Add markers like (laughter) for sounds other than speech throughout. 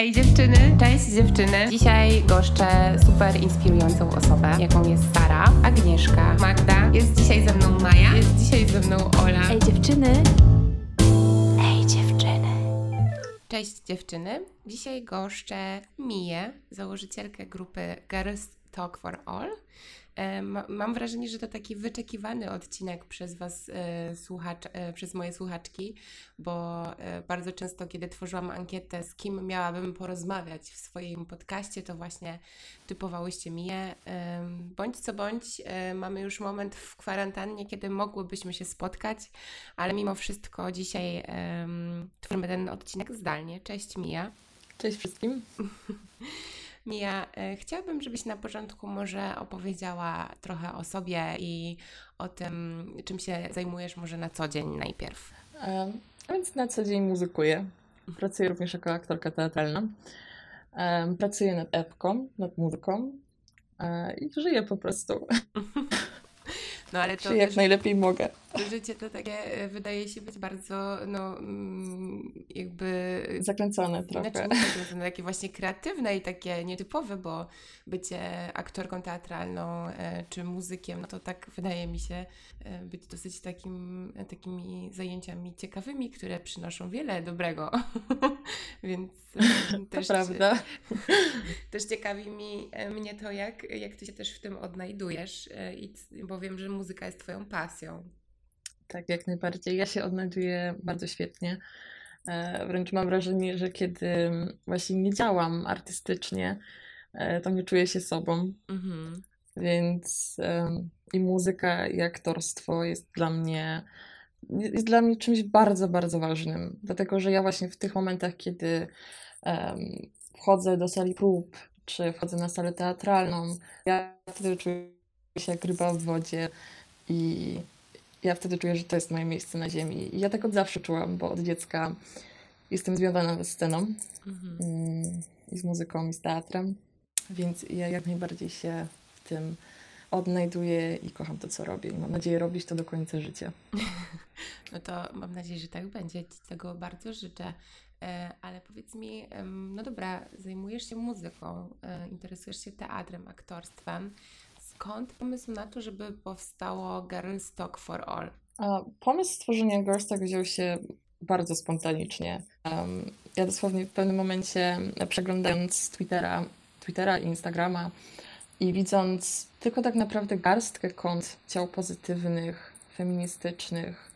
Ej dziewczyny, cześć dziewczyny. Dzisiaj goszczę super inspirującą osobę, jaką jest Sara, Agnieszka, Magda. Jest dzisiaj ze mną Maja, jest dzisiaj ze mną Ola. Ej dziewczyny! Ej dziewczyny. Cześć dziewczyny. Dzisiaj goszczę Miję, założycielkę grupy Girls Talk for All. E, ma- Mam wrażenie, że to taki wyczekiwany odcinek przez Was, e, słuchacz, e, przez moje słuchaczki, bo bardzo często, kiedy tworzyłam ankietę, z kim miałabym porozmawiać w swoim podcaście, to właśnie typowałyście. Em, Bądź co bądź, mamy już moment w kwarantannie, kiedy mogłybyśmy się spotkać, ale mimo wszystko dzisiaj tworzymy ten odcinek zdalnie. Cześć Mija. Cześć wszystkim. (laughs) Mija, e, chciałabym, żebyś na początku może opowiedziała trochę o sobie i o tym, czym się zajmujesz może na co dzień najpierw. A więc na co dzień muzykuję. Pracuję również jako aktorka teatralna. Pracuję nad epką, nad muzyką e, i żyję po prostu. (laughs) No ale to Żyję jak też, najlepiej mogę. życie to takie e, wydaje się być bardzo, no mm, jakby... Zakręcone trochę. Znaczy, takie właśnie kreatywne i takie nietypowe, bo bycie aktorką teatralną e, czy muzykiem, no to tak wydaje mi się e, być dosyć takim, takimi zajęciami ciekawymi, które przynoszą wiele dobrego. (laughs) Więc (laughs) To też, prawda. też ciekawi mi, mnie to, jak, jak ty się też w tym odnajdujesz, i, bo wiem, że muzyka jest twoją pasją. Tak, jak najbardziej. Ja się odnajduję bardzo świetnie. E, Wręcz mam wrażenie, że kiedy właśnie nie działam artystycznie, e, to nie czuję się sobą. Mhm. Więc i muzyka, i aktorstwo jest dla mnie, jest dla mnie czymś bardzo, bardzo ważnym. Dlatego, że ja właśnie w tych momentach, kiedy wchodzę do sali prób, czy wchodzę na salę teatralną, ja wtedy czuję się jak ryba w wodzie i ja wtedy czuję, że to jest moje miejsce na ziemi. I ja tak od zawsze czułam, bo od dziecka jestem związana ze sceną Mhm. mm, i z muzyką, i z teatrem, więc ja jak najbardziej się w tym odnajduję i kocham to, co robię. I mam nadzieję robić to do końca życia. (laughs) No to mam nadzieję, że tak będzie. Ci tego bardzo życzę. E, Ale powiedz mi, no dobra, zajmujesz się muzyką, e, interesujesz się teatrem, aktorstwem. Skąd pomysł na to, żeby powstało Girls Talk for All? Pomysł stworzenia Girls Talk wziął się bardzo spontanicznie. Ja dosłownie w pewnym momencie e, przeglądając Twittera, Twittera i Instagrama i widząc tylko tak naprawdę garstkę kont ciał pozytywnych, feministycznych,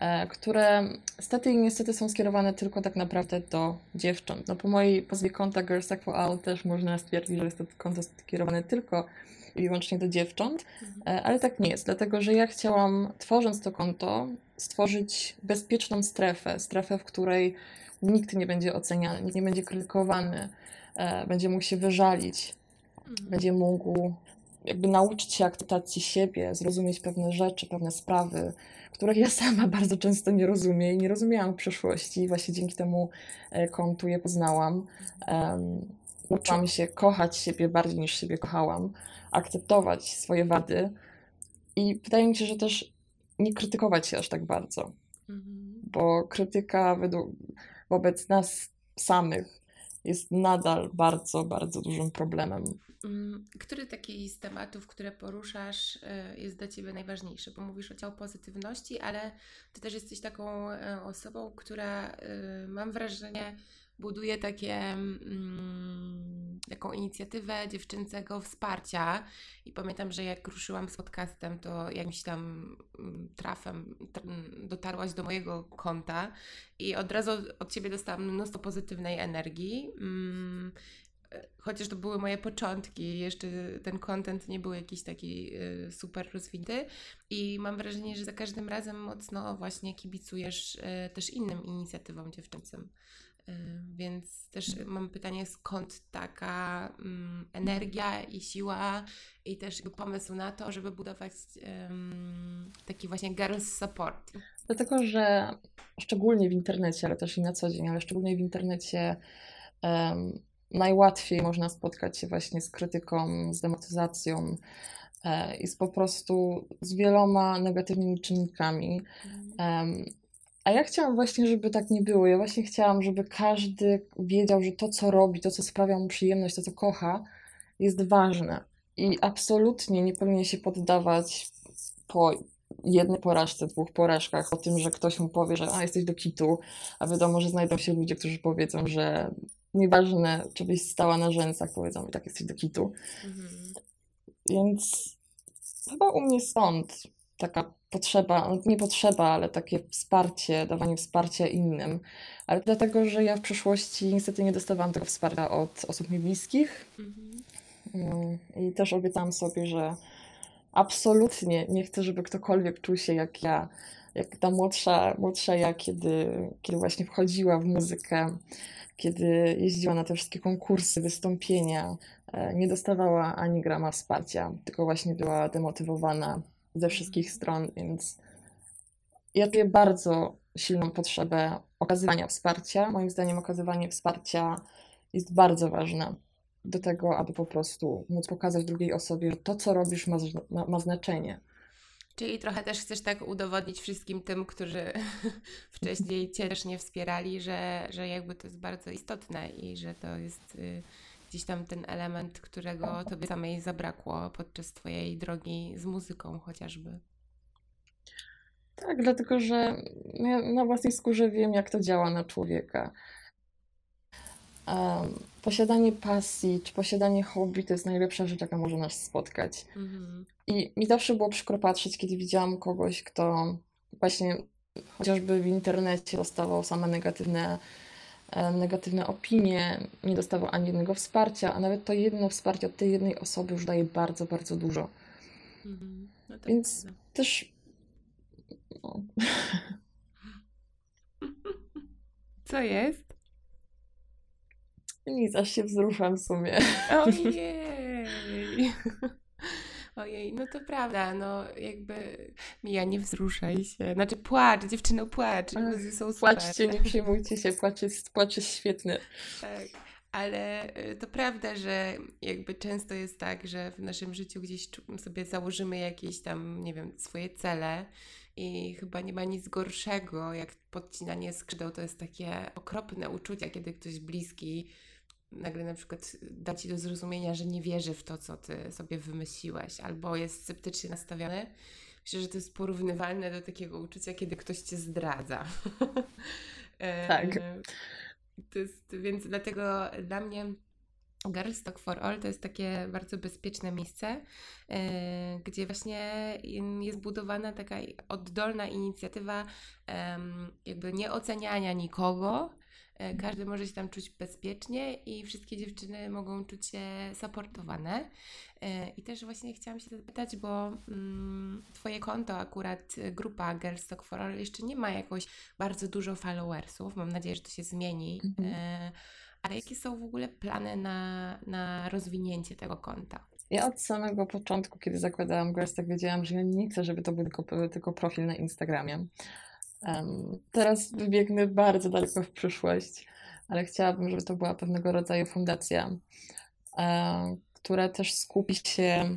e, które stety i niestety są skierowane tylko tak naprawdę do dziewcząt. No po mojej pozwie konta Girls for All też można stwierdzić, że jest to konto skierowane tylko i wyłącznie do dziewcząt, E, Ale tak nie jest, dlatego że ja chciałam, tworząc to konto, stworzyć bezpieczną strefę, strefę, w której nikt nie będzie oceniany, nikt nie będzie krytykowany, e, będzie mógł się wyżalić, będzie mógł jakby nauczyć się akceptacji siebie, zrozumieć pewne rzeczy, pewne sprawy, których ja (laughs) sama bardzo często nie rozumiem i nie rozumiałam w przeszłości. Właśnie dzięki temu e, kontu je poznałam. Em, Nauczyłam się kochać siebie bardziej niż siebie kochałam, akceptować swoje wady i wydaje mi się, że też nie krytykować się aż tak bardzo, Mhm. bo krytyka według, wobec nas samych jest nadal bardzo, bardzo dużym problemem. Mm, Który taki z tematów, które poruszasz, e, jest dla Ciebie najważniejszy? Bo mówisz o ciał pozytywności, ale Ty też jesteś taką e, osobą, która e, mam wrażenie buduje takie, mm, taką inicjatywę dziewczęcego wsparcia i pamiętam, że jak ruszyłam z podcastem, to jakimś tam mm, trafem tr- dotarłaś do mojego konta i od razu od Ciebie dostałam mnóstwo pozytywnej energii. Mm, chociaż to były moje początki, jeszcze ten content nie był jakiś taki y, super rozwinięty i mam wrażenie, że za każdym razem mocno właśnie kibicujesz y, też innym inicjatywom dziewczęcym. Więc też mam pytanie, skąd taka mm, energia i siła i też pomysł na to, żeby budować taki właśnie girls support. Dlatego, że szczególnie w internecie, ale też i na co dzień, ale szczególnie w internecie em, najłatwiej można spotkać się właśnie z krytyką, z demotyzacją e, i z po prostu z wieloma negatywnymi czynnikami. Em, A ja chciałam właśnie, żeby tak nie było. Ja właśnie chciałam, żeby każdy wiedział, że to, co robi, to, co sprawia mu przyjemność, to, co kocha, jest ważne. I absolutnie nie powinien się poddawać po jednej porażce, dwóch porażkach o tym, że ktoś mu powie, że a, jesteś do kitu, a wiadomo, że znajdą się ludzie, którzy powiedzą, że nieważne, czy byś stała na rzęsach, powiedzą i tak jesteś do kitu. Mhm. Więc chyba u mnie stąd taka potrzeba, nie potrzeba, ale takie wsparcie, dawanie wsparcia innym. Ale dlatego, że ja w przeszłości niestety nie dostawałam tego wsparcia od osób mi bliskich. Mhm. Mm, I też obiecałam sobie, że absolutnie nie chcę, żeby ktokolwiek czuł się jak ja, jak ta młodsza, młodsza ja, kiedy, kiedy właśnie wchodziła w muzykę, kiedy jeździła na te wszystkie konkursy, wystąpienia, e, nie dostawała ani grama wsparcia, tylko właśnie była demotywowana ze wszystkich stron, więc ja czuję bardzo silną potrzebę okazywania wsparcia. Moim zdaniem okazywanie wsparcia jest bardzo ważne do tego, aby po prostu móc pokazać drugiej osobie, że to, co robisz, ma, ma, ma znaczenie. Czyli trochę też chcesz tak udowodnić wszystkim tym, którzy (laughs) wcześniej Cię też nie wspierali, że, że jakby to jest bardzo istotne i że to jest y, gdzieś tam ten element, którego Tobie samej zabrakło podczas Twojej drogi z muzyką chociażby. Tak, dlatego że ja na własnej skórze wiem, jak to działa na człowieka. Um, posiadanie pasji czy posiadanie hobby to jest najlepsza rzecz, jaka może nas spotkać. Mhm. I mi zawsze było przykro patrzeć, kiedy widziałam kogoś, kto właśnie chociażby w internecie dostawał same negatywne, negatywne opinie, nie dostawał ani jednego wsparcia, a nawet to jedno wsparcie od tej jednej osoby już daje bardzo, bardzo dużo. Mhm. No tak Więc też. No. (laughs) Co jest? Nic, aż się wzruszam w sumie. Ojej. (laughs) Ojej, no to prawda, no jakby Mija, nie wzruszaj się. Znaczy płacz, dziewczyno płacz, muzy są super. Płaczcie, nie przejmujcie się, płacz jest, płacz jest świetny. Tak, ale y, to prawda, że jakby często jest tak, że w naszym życiu gdzieś sobie założymy jakieś tam, nie wiem, swoje cele i chyba nie ma nic gorszego, jak podcinanie skrzydeł. To jest takie okropne uczucie, kiedy ktoś bliski nagle na przykład da ci do zrozumienia, że nie wierzy w to, co ty sobie wymyśliłeś, albo jest sceptycznie nastawiony. Myślę, że to jest porównywalne do takiego uczucia, kiedy ktoś cię zdradza. (laughs) E, tak. To jest, więc dlatego dla mnie Girls Talk for All to jest takie bardzo bezpieczne miejsce, e, gdzie właśnie jest budowana taka oddolna inicjatywa jakby nieoceniania nikogo, E. Każdy może się tam czuć bezpiecznie i wszystkie dziewczyny mogą czuć się supportowane. E, I też właśnie chciałam się zapytać, bo mm, Twoje konto, akurat e, grupa Girls Talk for All, jeszcze nie ma jakoś bardzo dużo followersów. Mam nadzieję, że to się zmieni. Mhm. Ale jakie są w ogóle plany na, na rozwinięcie tego konta? Ja od samego początku, kiedy zakładałam Girls, tak wiedziałam, że ja nie chcę, żeby to był tylko, tylko profil na Instagramie. Um, teraz wybiegnę bardzo daleko w przyszłość, ale chciałabym, żeby to była pewnego rodzaju fundacja, um, która też skupi się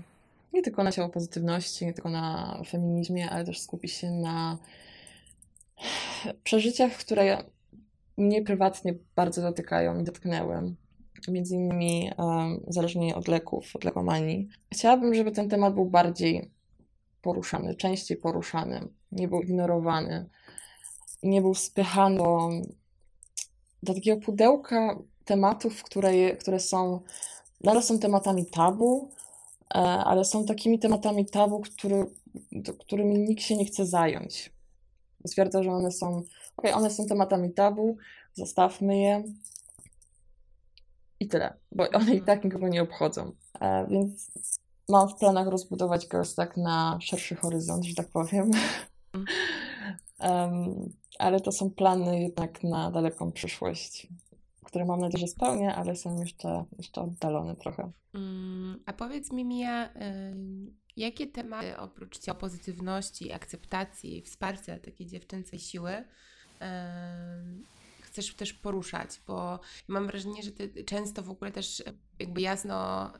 nie tylko na ciało pozytywności, nie tylko na feminizmie, ale też skupi się na przeżyciach, które mnie prywatnie bardzo dotykają i dotknęły. Między innymi um, od leków, od lekomanii. Chciałabym, żeby ten temat był bardziej poruszany, częściej poruszany, nie był ignorowany nie był spychany do, do takiego pudełka tematów, które, które są, nadal są tematami tabu, e, ale są takimi tematami tabu, który, którymi nikt się nie chce zająć. Stwierdza, że one są, ok, one są tematami tabu, zostawmy je i tyle, bo one i tak nikogo nie obchodzą. E, więc mam w planach rozbudować Girls tak na szerszy horyzont, że tak powiem. (laughs) Um, ale to są plany jednak na daleką przyszłość, które mam nadzieję, że spełnię, ale są jeszcze, jeszcze oddalone trochę. Mm, a powiedz mi, Mia, jakie tematy oprócz ciała pozytywności, akceptacji, wsparcia takiej dziewczęcej siły chcesz też poruszać? Bo mam wrażenie, że ty często w ogóle też jakby jasno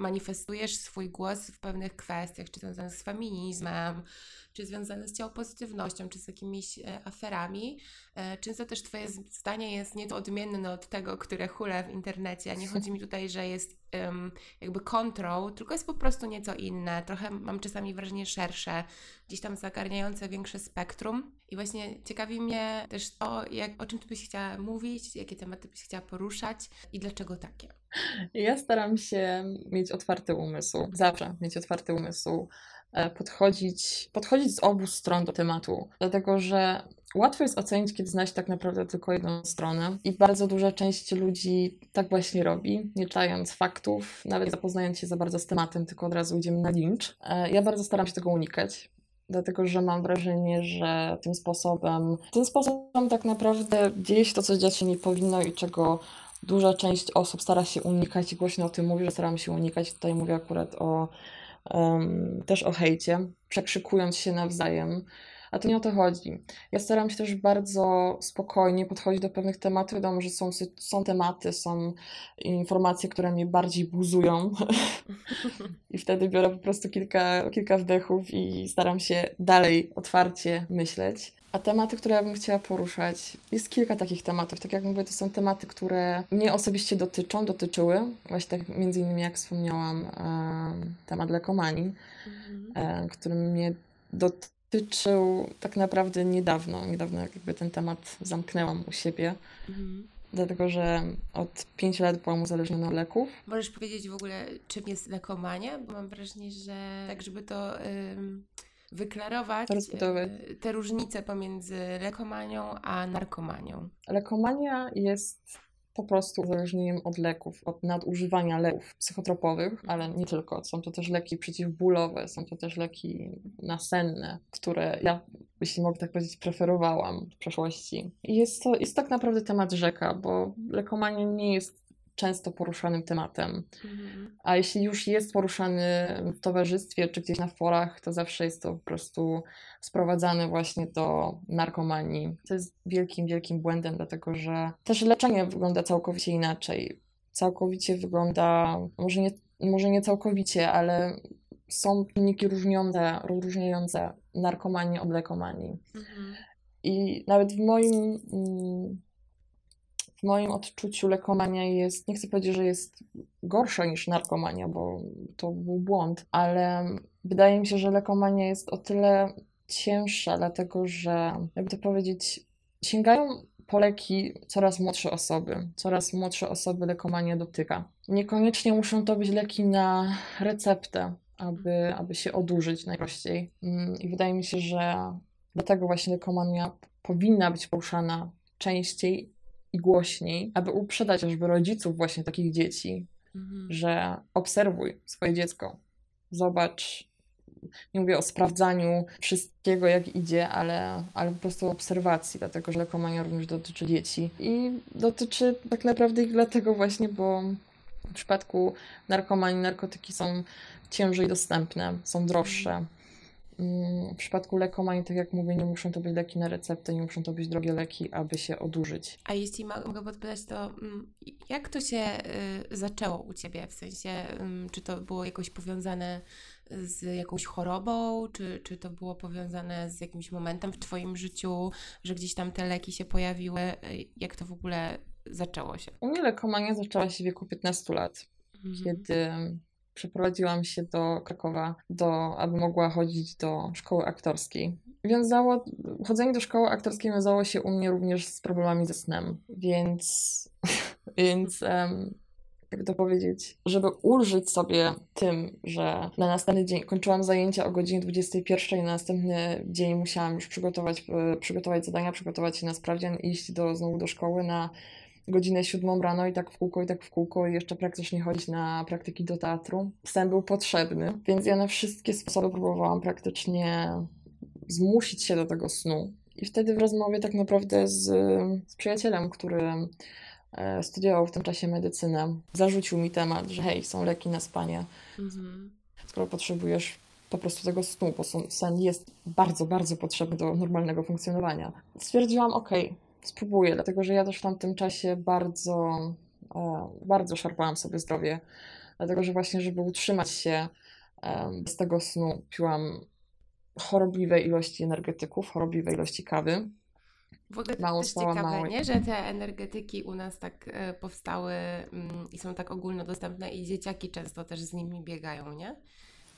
manifestujesz swój głos w pewnych kwestiach, czy związanych z feminizmem, czy związane z ciało pozytywnością, czy z jakimiś e, aferami, e, często też Twoje zdanie jest nieco odmienne od tego, które hule w internecie. Nie chodzi mi tutaj, że jest jakby kontrol, tylko jest po prostu nieco inne. Trochę mam czasami wrażenie szersze, gdzieś tam zagarniające większe spektrum. I właśnie ciekawi mnie też to, jak, o czym Ty byś chciała mówić, jakie tematy byś chciała poruszać i dlaczego takie. Ja staram się mieć otwarty umysł, zawsze mieć otwarty umysł. E, podchodzić, podchodzić z obu stron do tematu, dlatego że łatwo jest ocenić, kiedy znać tak naprawdę tylko jedną stronę i bardzo duża część ludzi tak właśnie robi, nie czytając faktów, nawet zapoznając się za bardzo z tematem, tylko od razu idziemy na lincz. E, ja bardzo staram się tego unikać, dlatego że mam wrażenie, że tym sposobem, tym sposobem tak naprawdę dzieje się to, co dziać się nie powinno i czego duża część osób stara się unikać i głośno o tym mówi, że staram się unikać. Tutaj mówię akurat o um, też o hejcie, przekrzykując się nawzajem. A to nie o to chodzi. Ja staram się też bardzo spokojnie podchodzić do pewnych tematów. Wiadomo, że są, są tematy, są informacje, które mnie bardziej buzują. (laughs) I wtedy biorę po prostu kilka, kilka wdechów i staram się dalej otwarcie myśleć. A tematy, które ja bym chciała poruszać, jest kilka takich tematów. Tak jak mówię, to są tematy, które mnie osobiście dotyczą, dotyczyły. Właśnie tak między innymi, jak wspomniałam, temat lekomanii, mhm. który mnie dotyczył tak naprawdę niedawno. Niedawno jakby ten temat zamknęłam u siebie. Mhm. Dlatego, że od 5 lat byłam uzależniona od leków. Możesz powiedzieć w ogóle, czym jest lekomania? Bo mam wrażenie, że tak, żeby to wyklarować e, te różnice pomiędzy lekomanią a narkomanią. Lekomania jest po prostu uzależnieniem od leków, od nadużywania leków psychotropowych, ale nie tylko. Są to też leki przeciwbólowe, są to też leki nasenne, które ja, jeśli mogę tak powiedzieć, preferowałam w przeszłości. I jest to jest tak naprawdę temat rzeka, bo lekomania nie jest często poruszanym tematem. Mhm. A jeśli już jest poruszany w towarzystwie czy gdzieś na forach, to zawsze jest to po prostu sprowadzane właśnie do narkomanii. To jest wielkim, wielkim błędem, dlatego że też leczenie wygląda całkowicie inaczej. Całkowicie wygląda, może nie, może nie całkowicie, ale są czynniki różniące, rozróżniające narkomanię od lekomanii. Mhm. I nawet w moim mm, w moim odczuciu lekomania jest, nie chcę powiedzieć, że jest gorsza niż narkomania, bo to był błąd, ale wydaje mi się, że lekomania jest o tyle cięższa, dlatego że, jakby to powiedzieć, sięgają po leki coraz młodsze osoby. Coraz młodsze osoby lekomania dotyka. Niekoniecznie muszą to być leki na receptę, aby, aby się odurzyć najprościej. Mm, I wydaje mi się, że dlatego właśnie lekomania powinna być poruszana częściej i głośniej, aby uprzedzać choćby rodziców właśnie takich dzieci, mhm. że obserwuj swoje dziecko, zobacz, nie mówię o sprawdzaniu wszystkiego jak idzie, ale, ale po prostu obserwacji, dlatego że lekomania również dotyczy dzieci i dotyczy tak naprawdę ich dlatego właśnie, bo w przypadku narkomanii narkotyki są ciężej dostępne, są droższe. W przypadku lekomanii, tak jak mówię, nie muszą to być leki na receptę, nie muszą to być drogie leki, aby się odurzyć. A jeśli mogę podpytać, to mm, jak to się y, zaczęło u Ciebie? W sensie, czy to było jakoś powiązane z jakąś chorobą, czy, czy to było powiązane z jakimś momentem w Twoim życiu, że gdzieś tam te leki się pojawiły? Jak to w ogóle zaczęło się? U mnie lekomania zaczęła się w wieku 15 lat, mhm. kiedy przeprowadziłam się do Krakowa, do, aby mogła chodzić do szkoły aktorskiej. Wiązało, chodzenie do szkoły aktorskiej wiązało się u mnie również z problemami ze snem, więc, (laughs) więc um, jak to powiedzieć, żeby ulżyć sobie tym, że na następny dzień kończyłam zajęcia o godzinie 21 i na następny dzień musiałam już przygotować, e, przygotować zadania, przygotować się na sprawdzian i iść do, znowu do szkoły na godzinę siódmą rano i tak w kółko, i tak w kółko i jeszcze praktycznie chodzić na praktyki do teatru. Sen był potrzebny, więc ja na wszystkie sposoby próbowałam praktycznie zmusić się do tego snu. I wtedy w rozmowie tak naprawdę z, z przyjacielem, który e, studiował w tym czasie medycynę, zarzucił mi temat, że hej, są leki na spanie. Mhm. Skoro potrzebujesz po prostu tego snu, bo sen jest bardzo, bardzo potrzebny do normalnego funkcjonowania. Stwierdziłam, okej, okay, spróbuję, dlatego że ja też w tamtym czasie bardzo, bardzo szarpałam sobie zdrowie. dlatego że właśnie, żeby utrzymać się z tego snu, piłam chorobliwe ilości energetyków, chorobliwe ilości kawy. W ogóle to mało spała, ciekawe, mało... nie? że te energetyki u nas tak e, powstały mm, i są tak ogólnodostępne i dzieciaki często też z nimi biegają, nie?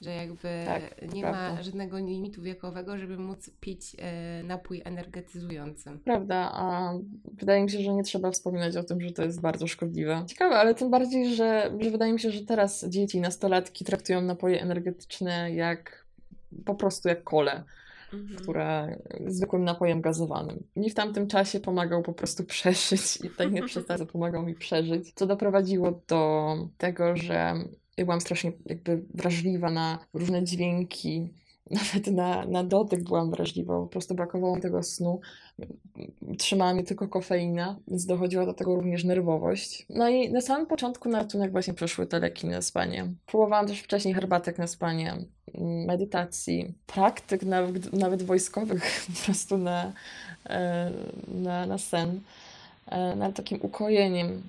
Że jakby tak, nie prawda. ma żadnego limitu wiekowego, żeby móc pić e, napój energetyzujący. Prawda, a wydaje mi się, że nie trzeba wspominać o tym, że to jest bardzo szkodliwe. Ciekawe, ale tym bardziej, że, że wydaje mi się, że teraz dzieci, nastolatki traktują napoje energetyczne jak po prostu jak kole mhm. które zwykłym napojem gazowanym. Mi w tamtym czasie pomagał po prostu (laughs) przeżyć i tak nie przestając pomagał mi przeżyć, co doprowadziło do tego, że ja byłam strasznie jakby wrażliwa na różne dźwięki, (laughs) nawet na, na dotyk byłam wrażliwa, po prostu brakowało mi tego snu. Trzymała mnie tylko kofeina, więc dochodziła do tego również nerwowość. No i na samym początku na ratunek właśnie przeszły te leki na spanie. Próbowałam też wcześniej herbatek na spanie, medytacji, praktyk nawet, nawet wojskowych (laughs) po prostu na, e, na, na sen. E, na takim ukojeniem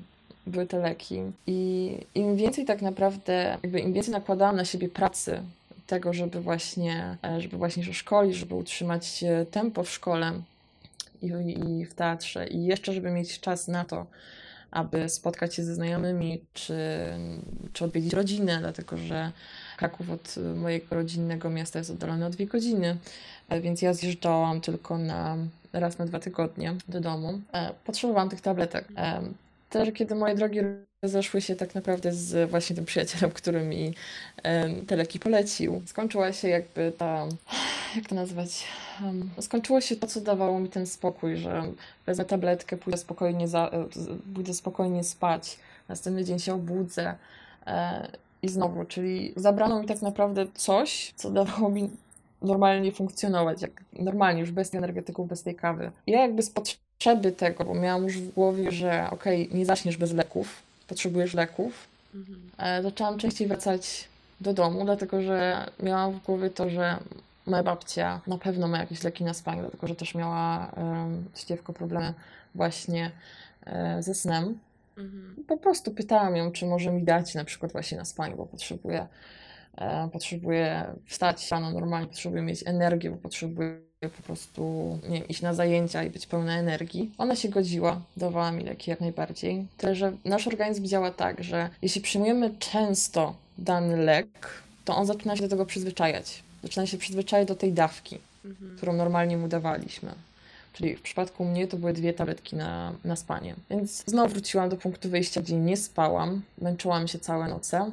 były te leki. I im więcej tak naprawdę, jakby im więcej nakładałam na siebie pracy, tego, żeby właśnie, e, żeby właśnie się szkolić, żeby utrzymać tempo w szkole i, i w teatrze, i jeszcze, żeby mieć czas na to, aby spotkać się ze znajomymi, czy, czy odwiedzić rodzinę, dlatego że Kraków od mojego rodzinnego miasta jest oddalony o dwie godziny, e, więc ja zjeżdżałam tylko na raz na dwa tygodnie do domu. E, potrzebowałam tych tabletek. Też kiedy moje drogi zeszły się tak naprawdę z właśnie tym przyjacielem, (laughs) który mi te leki polecił. Skończyła się jakby ta, jak to nazwać, skończyło się to, co dawało mi ten spokój, że wezmę tabletkę, pójdę spokojnie, za, e, pójdę spokojnie spać, następny dzień się obudzę e, i znowu, czyli zabrano mi tak naprawdę coś, co dawało mi normalnie funkcjonować, jak normalnie, już bez energetyków, bez tej kawy. Ja jakby z potrzeby tego, bo miałam już w głowie, że okej, okay, nie zaczniesz bez leków, potrzebujesz leków, mhm. Zaczęłam częściej wracać do domu, dlatego że miałam w głowie to, że moja babcia na pewno ma jakieś leki na spanie, dlatego że też miała um, ściewko problemy właśnie e, ze snem. Mhm. Po prostu pytałam ją, czy może mi dać na przykład właśnie na spanie, bo potrzebuję, e, potrzebuję wstać rano normalnie, potrzebuję mieć energię, bo potrzebuję po prostu nie wiem, iść na zajęcia i być pełna energii. Ona się godziła, dawała mi leki jak najbardziej. Tyle, że nasz organizm działa tak, że jeśli przyjmujemy często dany lek, to on zaczyna się do tego przyzwyczajać. Zaczyna się przyzwyczajać do tej dawki, mhm. którą normalnie mu dawaliśmy. Czyli w przypadku mnie to były dwie tabletki na, na spanie. Więc znowu wróciłam do punktu wyjścia, gdzie nie spałam, męczyłam się całe noce.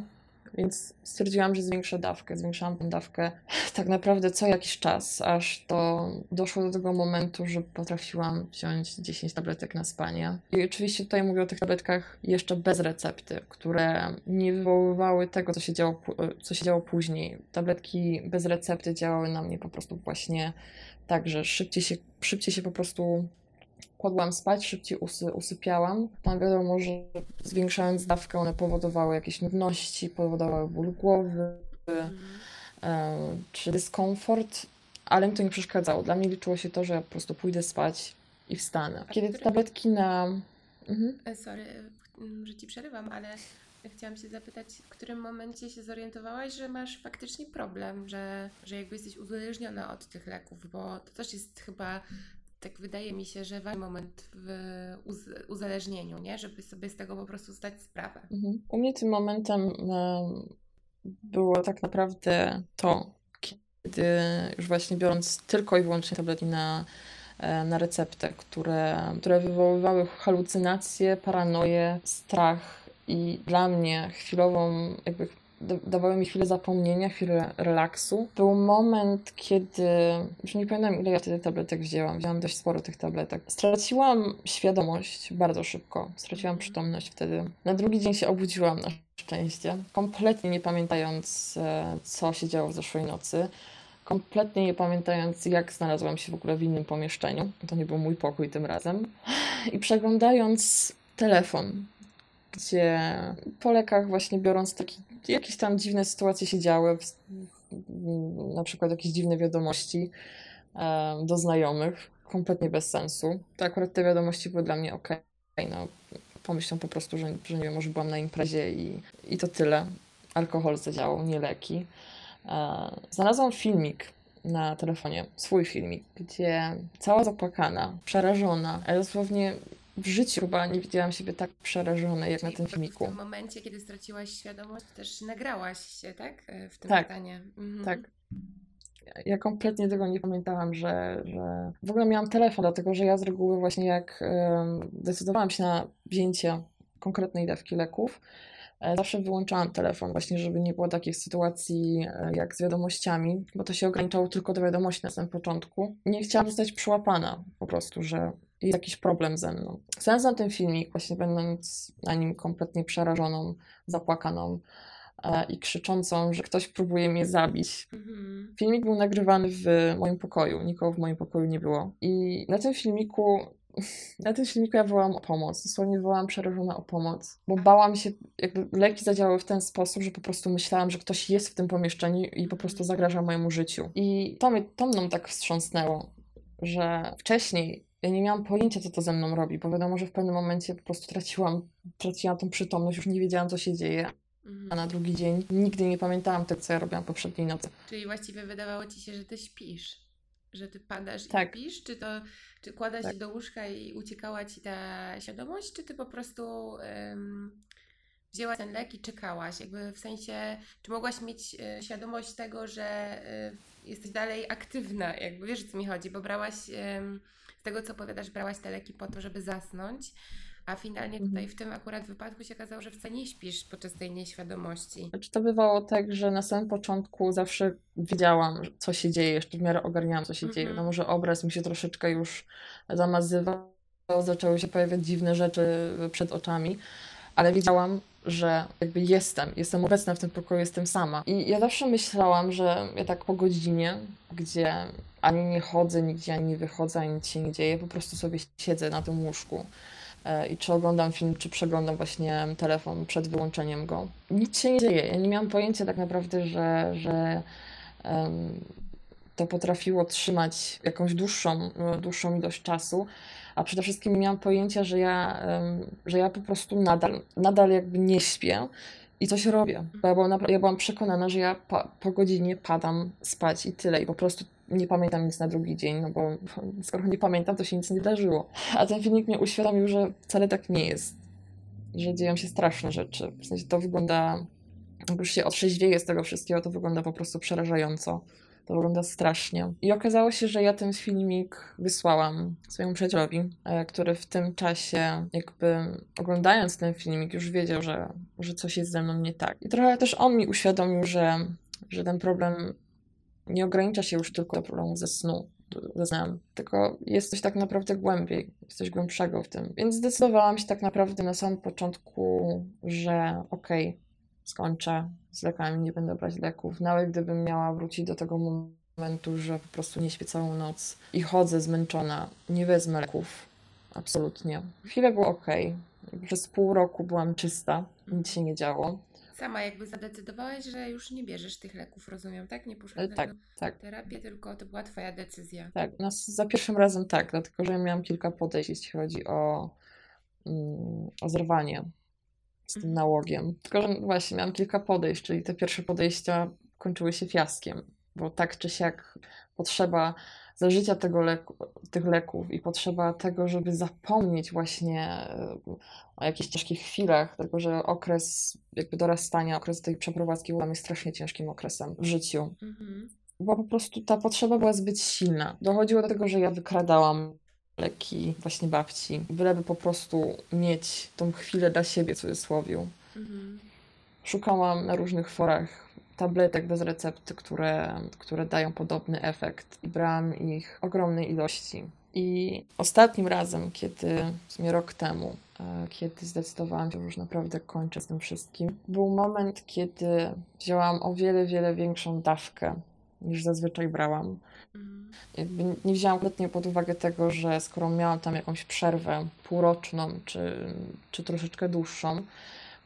Więc stwierdziłam, że zwiększę dawkę. Zwiększałam tę dawkę (laughs) tak naprawdę co jakiś czas, aż to doszło do tego momentu, że potrafiłam wziąć 10 tabletek na spanie. I oczywiście tutaj mówię o tych tabletkach jeszcze bez recepty, które nie wywoływały tego, co się działo, co się działo później. Tabletki bez recepty działały na mnie po prostu właśnie tak, że szybciej się, szybciej się po prostu kładłam spać, szybciej usy, usypiałam. Tam wiadomo, że zwiększając dawkę one powodowały jakieś nudności, powodowały ból głowy mm. e, czy dyskomfort, ale mi to nie przeszkadzało. Dla mnie liczyło się to, że ja po prostu pójdę spać i wstanę. Kiedy te tabletki na... Mhm. E, sorry, mm, że Ci przerywam, ale chciałam się zapytać, w którym momencie się zorientowałaś, że masz faktycznie problem, że, że jakby jesteś uzależniona od tych leków, bo to też jest chyba tak wydaje mi się, że ważny moment w uz- uzależnieniu, nie? żeby sobie z tego po prostu zdać sprawę. Mhm. U mnie tym momentem było tak naprawdę to, kiedy już właśnie biorąc tylko i wyłącznie tabletki na, e, na receptę, które, które wywoływały halucynacje, paranoję, strach i dla mnie chwilową jakby dawały mi chwilę zapomnienia, chwilę relaksu. Był moment, kiedy, już nie pamiętam ile ja wtedy tabletek wzięłam, wzięłam dość sporo tych tabletek. Straciłam świadomość bardzo szybko, straciłam przytomność wtedy. Na drugi dzień się obudziłam na szczęście, kompletnie nie pamiętając, e, co się działo w zeszłej nocy kompletnie nie pamiętając, jak znalazłam się w ogóle w innym pomieszczeniu. To nie był mój pokój tym razem. I przeglądając telefon, gdzie po lekach właśnie biorąc taki, jakieś tam dziwne sytuacje się działy, na przykład jakieś dziwne wiadomości do znajomych, kompletnie bez sensu. To akurat te wiadomości były dla mnie ok. No, pomyślą po prostu, że, że nie wiem, może byłam na imprezie i, i to tyle. alkohol zadziałał, nie leki. E, znalazłam filmik na telefonie, swój filmik, gdzie cała zapłakana, przerażona, ale dosłownie w życiu chyba nie widziałam siebie tak przerażonej jak na tym filmiku. W tym momencie, kiedy straciłaś świadomość, też nagrałaś się, tak? E, w tym Tak. stanie. Mhm. Tak. Ja kompletnie tego nie pamiętałam, że, że w ogóle miałam telefon, dlatego że ja z reguły właśnie jak decydowałam się na wzięcie konkretnej dawki leków, e, zawsze wyłączałam telefon właśnie, żeby nie było takich sytuacji e, jak z wiadomościami, bo to się ograniczało tylko do wiadomości na samym początku. Nie chciałam zostać przyłapana po prostu, że jest jakiś problem ze mną. Znalazłam ten filmik właśnie będąc na nim kompletnie przerażoną, zapłakaną e, i krzyczącą, że ktoś próbuje mnie zabić. Mhm. Filmik był nagrywany w moim pokoju, nikogo w moim pokoju nie było. I na tym filmiku, (laughs) na tym filmiku ja wołałam o pomoc, dosłownie wołałam przerażona o pomoc, bo bałam się, jakby leki zadziałały w ten sposób, że po prostu myślałam, że ktoś jest w tym pomieszczeniu i po prostu zagraża mojemu życiu. I to, mnie, to mną tak wstrząsnęło, że wcześniej ja nie miałam pojęcia, co to ze mną robi, bo wiadomo, że w pewnym momencie po prostu traciłam, traciłam tą przytomność, już nie wiedziałam, co się dzieje. A Mhm. na drugi dzień nigdy nie pamiętałam tego, co ja robiłam poprzedniej nocy. Czyli właściwie wydawało ci się, że ty śpisz. Że ty padasz Tak. i śpisz? Czy to czy kładaś Tak. się do łóżka i uciekała ci ta świadomość, czy ty po prostu wzięłaś ten lek i czekałaś? Jakby w sensie, czy mogłaś mieć e, świadomość tego, że e, jesteś dalej aktywna? Jakby wiesz, o co mi chodzi, bo brałaś, z tego co opowiadasz, brałaś te leki po to, żeby zasnąć, a finalnie Mhm. tutaj w tym akurat wypadku się okazało, że wcale nie śpisz podczas tej nieświadomości. Znaczy to bywało tak, że na samym początku zawsze wiedziałam, co się dzieje, jeszcze w miarę ogarniałam, co się Mhm. dzieje. No może obraz mi się troszeczkę już zamazywał, zaczęły się pojawiać dziwne rzeczy przed oczami, ale wiedziałam, że jakby jestem, jestem obecna w tym pokoju, jestem sama. I ja zawsze myślałam, że ja tak po godzinie, gdzie ani nie chodzę nigdzie, ani nie wychodzę, ani nic się nie dzieje, po prostu sobie siedzę na tym łóżku e, i czy oglądam film, czy przeglądam właśnie telefon przed wyłączeniem go. Nic się nie dzieje. Ja nie miałam pojęcia tak naprawdę, że, że em, to potrafiło trzymać jakąś dłuższą, dłuższą ilość czasu, a przede wszystkim miałam pojęcia, że ja, że ja po prostu nadal, nadal jakby nie śpię i coś robię. Bo ja byłam, ja byłam przekonana, że ja pa, po godzinie padam spać i tyle i po prostu nie pamiętam nic na drugi dzień, no bo skoro nie pamiętam, to się nic nie wydarzyło. A ten filmik mnie uświadomił, że wcale tak nie jest. Że dzieją się straszne rzeczy. W sensie to wygląda, jak już się otrzeźwieje z tego wszystkiego, to wygląda po prostu przerażająco. To wygląda strasznie. I okazało się, że ja ten filmik wysłałam swojemu przyjacielowi, e, który w tym czasie, jakby oglądając ten filmik, już wiedział, że, że coś jest ze mną nie tak. I trochę też on mi uświadomił, że, że ten problem nie ogranicza się już tylko do problemu ze snu, snem, tylko jest coś tak naprawdę głębiej, jest coś głębszego w tym. Więc zdecydowałam się tak naprawdę na samym początku, że okej, skończę z lekami, nie będę brać leków. Nawet gdybym miała wrócić do tego momentu, że po prostu nie śpię całą noc i chodzę zmęczona, nie wezmę leków. Absolutnie. Chwilę było ok. Przez pół roku byłam czysta, nic się nie działo. Sama jakby zadecydowałaś, że już nie bierzesz tych leków, rozumiem, tak? Nie poszłaś tak, na tak. terapię, tylko to była twoja decyzja. Tak, no, za pierwszym razem tak, dlatego że miałam kilka podejść, jeśli chodzi o, mm, o zerwanie z tym nałogiem. Tylko, że właśnie miałam kilka podejść, czyli te pierwsze podejścia kończyły się fiaskiem, bo tak czy siak potrzeba zażycia tego leku, tych leków i potrzeba tego, żeby zapomnieć właśnie e, o jakichś ciężkich chwilach, dlatego że okres jakby dorastania, okres tej przeprowadzki był dla mnie strasznie ciężkim okresem w życiu Mhm. bo po prostu ta potrzeba była zbyt silna. Dochodziło do tego, że ja wykradałam leki właśnie babci, byleby po prostu mieć tą chwilę dla siebie, w cudzysłowie. Mhm. Szukałam na różnych forach tabletek bez recepty, które, które dają podobny efekt i brałam ich ogromnej ilości. I ostatnim razem, kiedy, w sumie rok temu, e, kiedy zdecydowałam się, że już naprawdę kończę z tym wszystkim, był moment, kiedy wzięłam o wiele, wiele większą dawkę niż zazwyczaj brałam. Mhm. Jakby nie wzięłam kompletnie pod uwagę tego, że skoro miałam tam jakąś przerwę półroczną czy, czy troszeczkę dłuższą,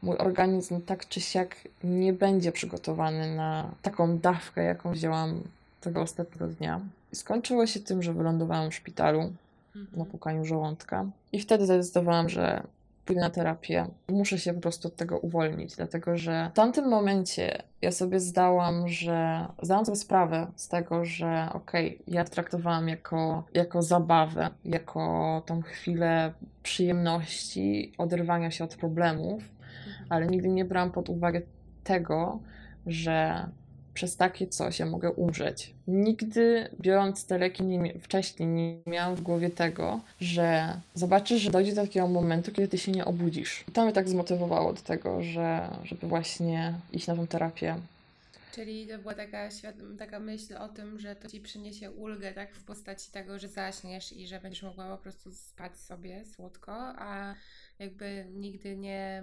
mój organizm tak czy siak nie będzie przygotowany na taką dawkę, jaką wzięłam tego ostatniego dnia. I skończyło się tym, że wylądowałam w szpitalu na Mhm. pukaniu żołądka. I wtedy zdecydowałam, że pójdę na terapię. Muszę się po prostu od tego uwolnić, dlatego że w tamtym momencie ja sobie zdałam, że zdałam sobie sprawę z tego, że okej, okay, ja traktowałam jako, jako zabawę, jako tą chwilę przyjemności, oderwania się od problemów, mhm. ale nigdy nie brałam pod uwagę tego, że przez takie coś ja mogę umrzeć. Nigdy biorąc te leki nie, wcześniej nie miałam w głowie tego, że zobaczysz, że dojdzie do takiego momentu, kiedy ty się nie obudzisz. I to mnie tak zmotywowało do tego, że, żeby właśnie iść na tą terapię. Czyli to była taka, taka myśl o tym, że to ci przyniesie ulgę, tak, w postaci tego, że zaśniesz i że będziesz mogła po prostu spać sobie słodko, a jakby nigdy nie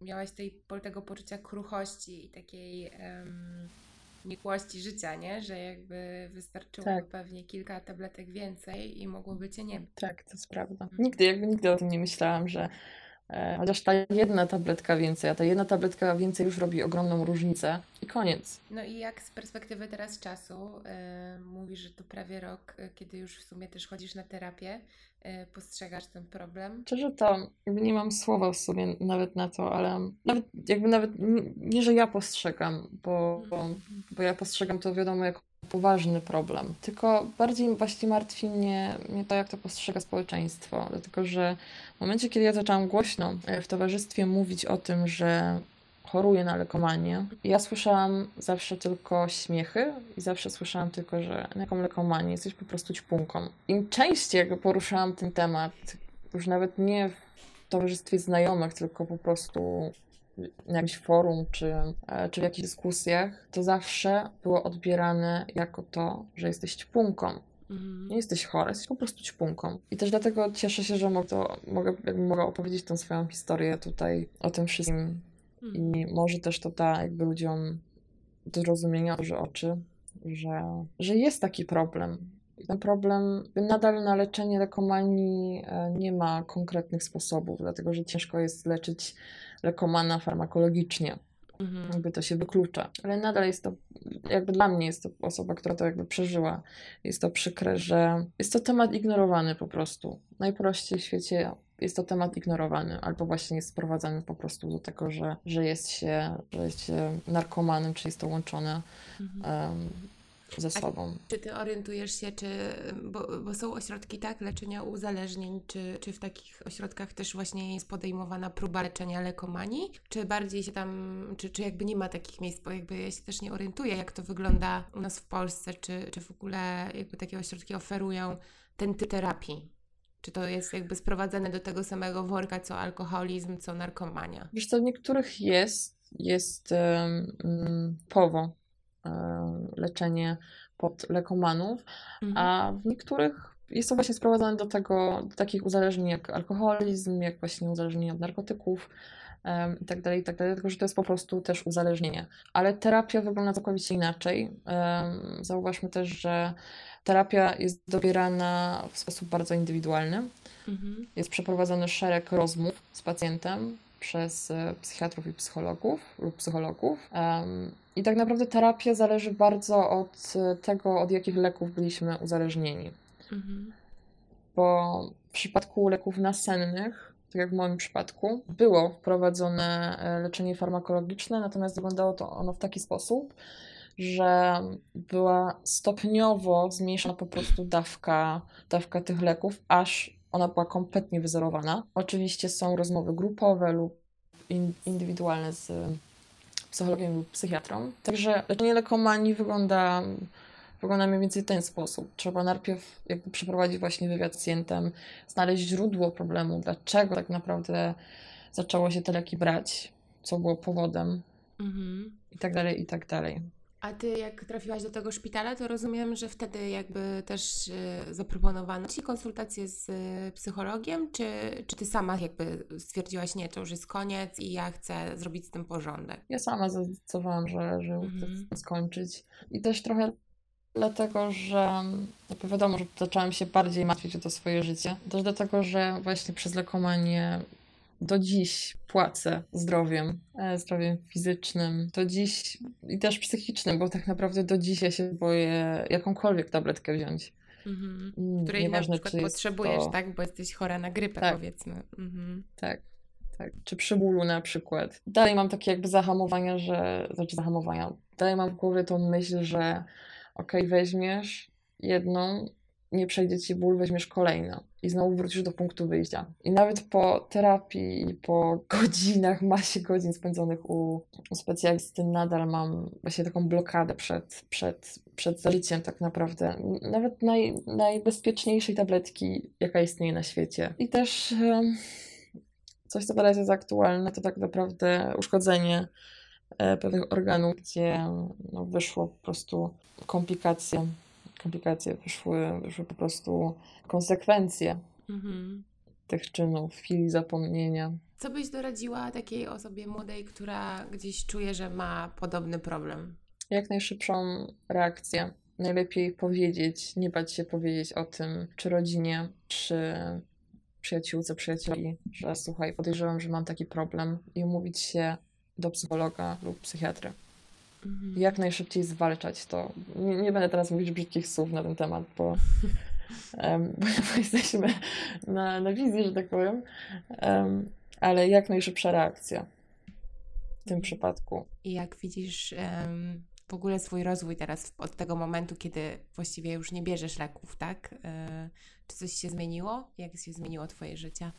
miałaś tej, tego poczucia kruchości i takiej um, nikłości życia, nie? Że jakby wystarczyło tak. pewnie kilka tabletek więcej i mogłoby cię nie Tak, to jest prawda. Mhm. Nigdy, jakby nigdy o tym nie myślałam, że e, chociaż ta jedna tabletka więcej, a ta jedna tabletka więcej już robi ogromną różnicę i koniec. No i jak z perspektywy teraz czasu, e, mówisz, że to prawie rok, e, kiedy już w sumie też chodzisz na terapię, E, postrzegasz ten problem? Szczerze to jakby nie mam słowa w sobie nawet na to, ale nawet jakby nawet nie, że ja postrzegam, bo, bo, bo ja postrzegam to wiadomo jako poważny problem, tylko bardziej właśnie martwi mnie, mnie to, jak to postrzega społeczeństwo, dlatego że w momencie, kiedy ja zaczęłam głośno e, w towarzystwie mówić o tym, że choruję na lekomanię. Ja słyszałam zawsze tylko śmiechy i zawsze słyszałam tylko, że na jaką lekomanię jesteś po prostu ćpunką. Im częściej poruszałam ten temat, już nawet nie w towarzystwie znajomych, tylko po prostu na jakimś forum czy, e, czy w jakichś dyskusjach, to zawsze było odbierane jako to, że jesteś ćpunką. Mhm. Nie jesteś chora, jesteś po prostu ćpunką. I też dlatego cieszę się, że mogę, to, mogę, mogę opowiedzieć tę swoją historię tutaj o tym wszystkim i mhm. może też to da jakby ludziom do zrozumienia duże oczy, że, że jest taki problem. I ten problem, nadal na leczenie lekomanii e, nie ma konkretnych sposobów, dlatego że ciężko jest leczyć lekomana farmakologicznie. Mhm. Jakby to się wyklucza. Ale nadal jest to, jakby dla mnie jest to osoba, która to jakby przeżyła. Jest to przykre, że jest to temat ignorowany po prostu. Najprościej w świecie jest to temat ignorowany, albo właśnie jest sprowadzany po prostu do tego, że, że, jest, się, że jest się narkomanem, czy jest to łączone mhm. um, ze sobą. A czy ty orientujesz się, czy, bo, bo, są ośrodki tak leczenia uzależnień, czy, czy w takich ośrodkach też właśnie jest podejmowana próba leczenia lekomanii, czy bardziej się tam, czy, czy jakby nie ma takich miejsc, bo jakby ja się też nie orientuję, jak to wygląda u nas w Polsce, czy, czy w ogóle jakby takie ośrodki oferują ten typ terapii. Czy to jest jakby sprowadzane do tego samego worka, co alkoholizm, co narkomania? Wiesz co, w niektórych jest, jest um, POWO, um, leczenie pod lekomanów, mhm. a w niektórych jest to właśnie sprowadzane do tego, do takich uzależnień jak alkoholizm, jak właśnie uzależnienie od narkotyków i tak dalej, i tak dalej, tylko że to jest po prostu też uzależnienie. Ale terapia wygląda całkowicie inaczej. Zauważmy też, że Terapia jest dobierana w sposób bardzo indywidualny. Mhm. Jest przeprowadzony szereg rozmów z pacjentem przez e, psychiatrów i psychologów lub psychologów. I tak naprawdę terapia zależy bardzo od e, tego, od jakich leków byliśmy uzależnieni. Mhm. Bo w przypadku leków nasennych, tak jak w moim przypadku, było wprowadzone e, leczenie farmakologiczne, natomiast wyglądało to ono w taki sposób, że była stopniowo zmniejszona po prostu dawka, dawka tych leków, aż ona była kompletnie wyzerowana. Oczywiście są rozmowy grupowe lub indywidualne z psychologiem lub psychiatrą. Także leczenie lekomanii wygląda, wygląda mniej więcej w ten sposób. Trzeba najpierw jakby przeprowadzić właśnie wywiad z pacjentem, znaleźć źródło problemu, dlaczego tak naprawdę zaczęło się te leki brać, co było powodem mhm. i tak dalej, i tak dalej. A ty jak trafiłaś do tego szpitala, to rozumiem, że wtedy jakby też e, zaproponowano ci konsultację z e, psychologiem, czy, czy ty sama jakby stwierdziłaś, nie, to już jest koniec i ja chcę zrobić z tym porządek? Ja sama zdecydowałam, że, że mhm. chcę skończyć. I też trochę dlatego, że wiadomo, że zaczęłam się bardziej martwić o to swoje życie. Też dlatego, że właśnie przez lekomanię do dziś płacę zdrowiem, e, zdrowiem fizycznym, do dziś i też psychicznym, bo tak naprawdę do dziś ja się boję jakąkolwiek tabletkę wziąć. Mhm. Mm, Której Nieważne, na przykład potrzebujesz, to... tak? Bo jesteś chora na grypę, tak. powiedzmy. Mhm. Tak. Tak. Czy przy bólu na przykład. Dalej mam takie jakby zahamowania, że, znaczy zahamowania, dalej mam w głowie tą myśl, że okay, weźmiesz jedną, nie przejdzie ci ból, weźmiesz kolejną i znowu wrócisz do punktu wyjścia. I nawet po terapii, po (laughs) godzinach, masie godzin spędzonych u, u specjalisty, nadal mam właśnie taką blokadę przed, przed, przed zażyciem tak naprawdę. Nawet naj, najbezpieczniejszej tabletki, jaka istnieje na świecie. I też coś, co teraz jest aktualne, to tak naprawdę uszkodzenie pewnych organów, gdzie no, wyszło po prostu komplikacje komplikacje, wyszły, wyszły po prostu konsekwencje mhm. tych czynów, chwili zapomnienia. Co byś doradziła takiej osobie młodej, która gdzieś czuje, że ma podobny problem? Jak najszybszą reakcję. Najlepiej powiedzieć, nie bać się powiedzieć o tym, czy rodzinie, czy przyjaciółce, przyjacieli, że słuchaj, podejrzewam, że mam taki problem i umówić się do psychologa lub psychiatry. Mhm. Jak najszybciej zwalczać to. Nie, nie, będę teraz mówić brzydkich słów na ten temat, bo, um, (laughs) bo jesteśmy na, na wizji, że tak powiem, um, ale jak najszybsza reakcja w tym przypadku. I jak widzisz um, w ogóle swój rozwój teraz od tego momentu, kiedy właściwie już nie bierzesz leków, tak? E, czy coś się zmieniło? Jak się zmieniło Twoje życie?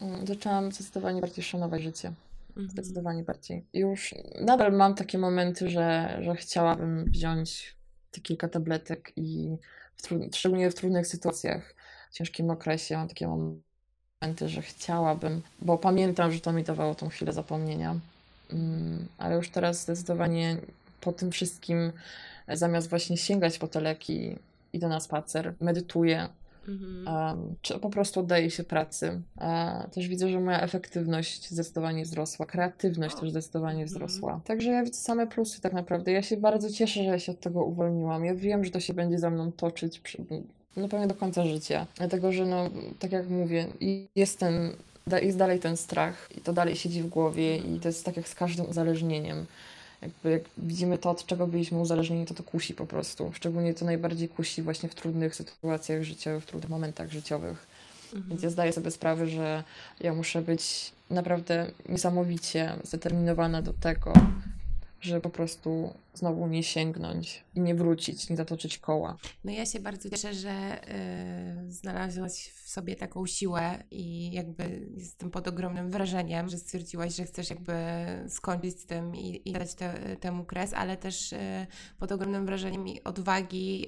Mm, zaczęłam zdecydowanie bardziej szanować życie. Mhm. Zdecydowanie bardziej. Już nadal mam takie momenty, że, że chciałabym wziąć te kilka tabletek i w szczególnie w trudnych sytuacjach, w ciężkim okresie mam takie momenty, że chciałabym, bo pamiętam, że to mi dawało tą chwilę zapomnienia. Mm, ale już teraz zdecydowanie po tym wszystkim, zamiast właśnie sięgać po te leki, idę na spacer, medytuję, Mhm. czy po prostu oddaję się pracy. też widzę, że moja efektywność zdecydowanie wzrosła, kreatywność też zdecydowanie mhm. wzrosła. Także ja widzę same plusy tak naprawdę. Ja się bardzo cieszę, że ja się od tego uwolniłam. Ja wiem, że to się będzie za mną toczyć przy, no pewnie do końca życia. Dlatego, że no, tak jak mówię, jest ten, jest dalej ten strach i to dalej siedzi w głowie i to jest tak jak z każdym uzależnieniem jakby jak widzimy to, od czego byliśmy uzależnieni, to to kusi po prostu. Szczególnie to najbardziej kusi właśnie w trudnych sytuacjach życiowych, w trudnych momentach życiowych. Mhm. Więc ja zdaję sobie sprawę, że ja muszę być naprawdę niesamowicie zdeterminowana do tego, żeby po prostu znowu nie sięgnąć i nie wrócić, nie zatoczyć koła. No ja się bardzo cieszę, że y, znalazłaś w sobie taką siłę i jakby jestem pod ogromnym wrażeniem, że stwierdziłaś, że chcesz jakby skończyć z tym i, i dać te, temu kres, ale też y, pod ogromnym wrażeniem i odwagi,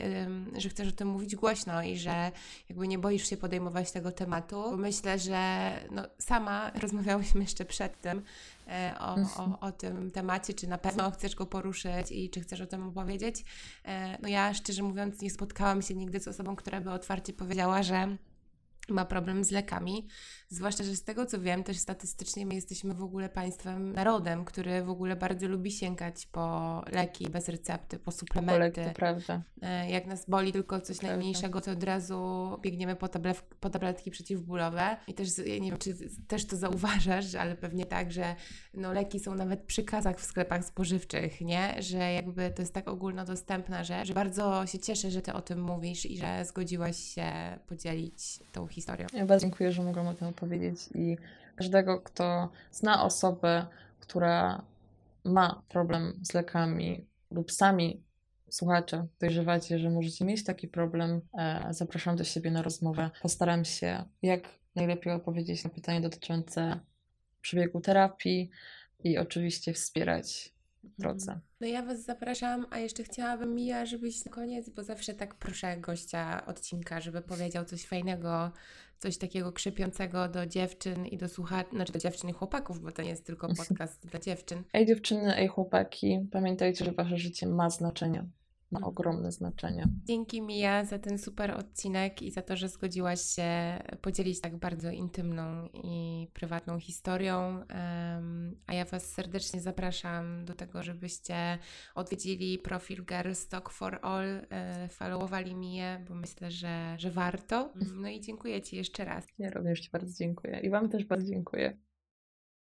y, że chcesz o tym mówić głośno i że jakby nie boisz się podejmować tego tematu, myślę, że no, sama rozmawiałyśmy jeszcze przed tym, o, o, mhm. o tym temacie, czy na pewno chcesz go poruszyć i czy chcesz o tym opowiedzieć. E, no ja szczerze mówiąc nie spotkałam się nigdy z osobą, która by otwarcie powiedziała, że ma problem z lekami. Zwłaszcza, że z tego co wiem, też statystycznie my jesteśmy w ogóle państwem, narodem, który w ogóle bardzo lubi sięgać po leki bez recepty, po suplementy. Po prawda. E, jak nas boli tylko coś prawda. najmniejszego, to od razu biegniemy po, po tabletki przeciwbólowe. I też, ja nie wiem, czy też to zauważasz, ale pewnie tak, że no, leki są nawet przy kasach w sklepach spożywczych, nie? Że jakby to jest tak ogólnodostępna rzecz, że bardzo się cieszę, że Ty o tym mówisz i że zgodziłaś się podzielić tą historią. Ja bardzo dziękuję, że mogłam o tym powiedzieć i każdego, kto zna osobę, która ma problem z lekami lub sami słuchacze dojrzewacie, że możecie mieć taki problem, e, zapraszam do siebie na rozmowę. Postaram się jak najlepiej odpowiedzieć na pytanie dotyczące przebiegu terapii i oczywiście wspierać drodze. No ja Was zapraszam, a jeszcze chciałabym Mija, żebyś na koniec, bo zawsze tak proszę gościa odcinka, żeby powiedział coś fajnego, coś takiego krzepiącego do dziewczyn i do słuchaczy, znaczy do dziewczyn i chłopaków, bo to nie jest tylko (laughs) podcast dla dziewczyn. Ej dziewczyny, ej chłopaki, pamiętajcie, że Wasze życie ma znaczenie ma mhm. ogromne znaczenie. Dzięki Mija za ten super odcinek i za to, że zgodziłaś się podzielić tak bardzo intymną i prywatną historią. a ja Was serdecznie zapraszam do tego, żebyście odwiedzili profil Girls Talk for All, e, followowali Miję, bo myślę, że, że warto. No i dziękuję Ci jeszcze raz. Ja również Ci bardzo dziękuję i Wam też bardzo dziękuję.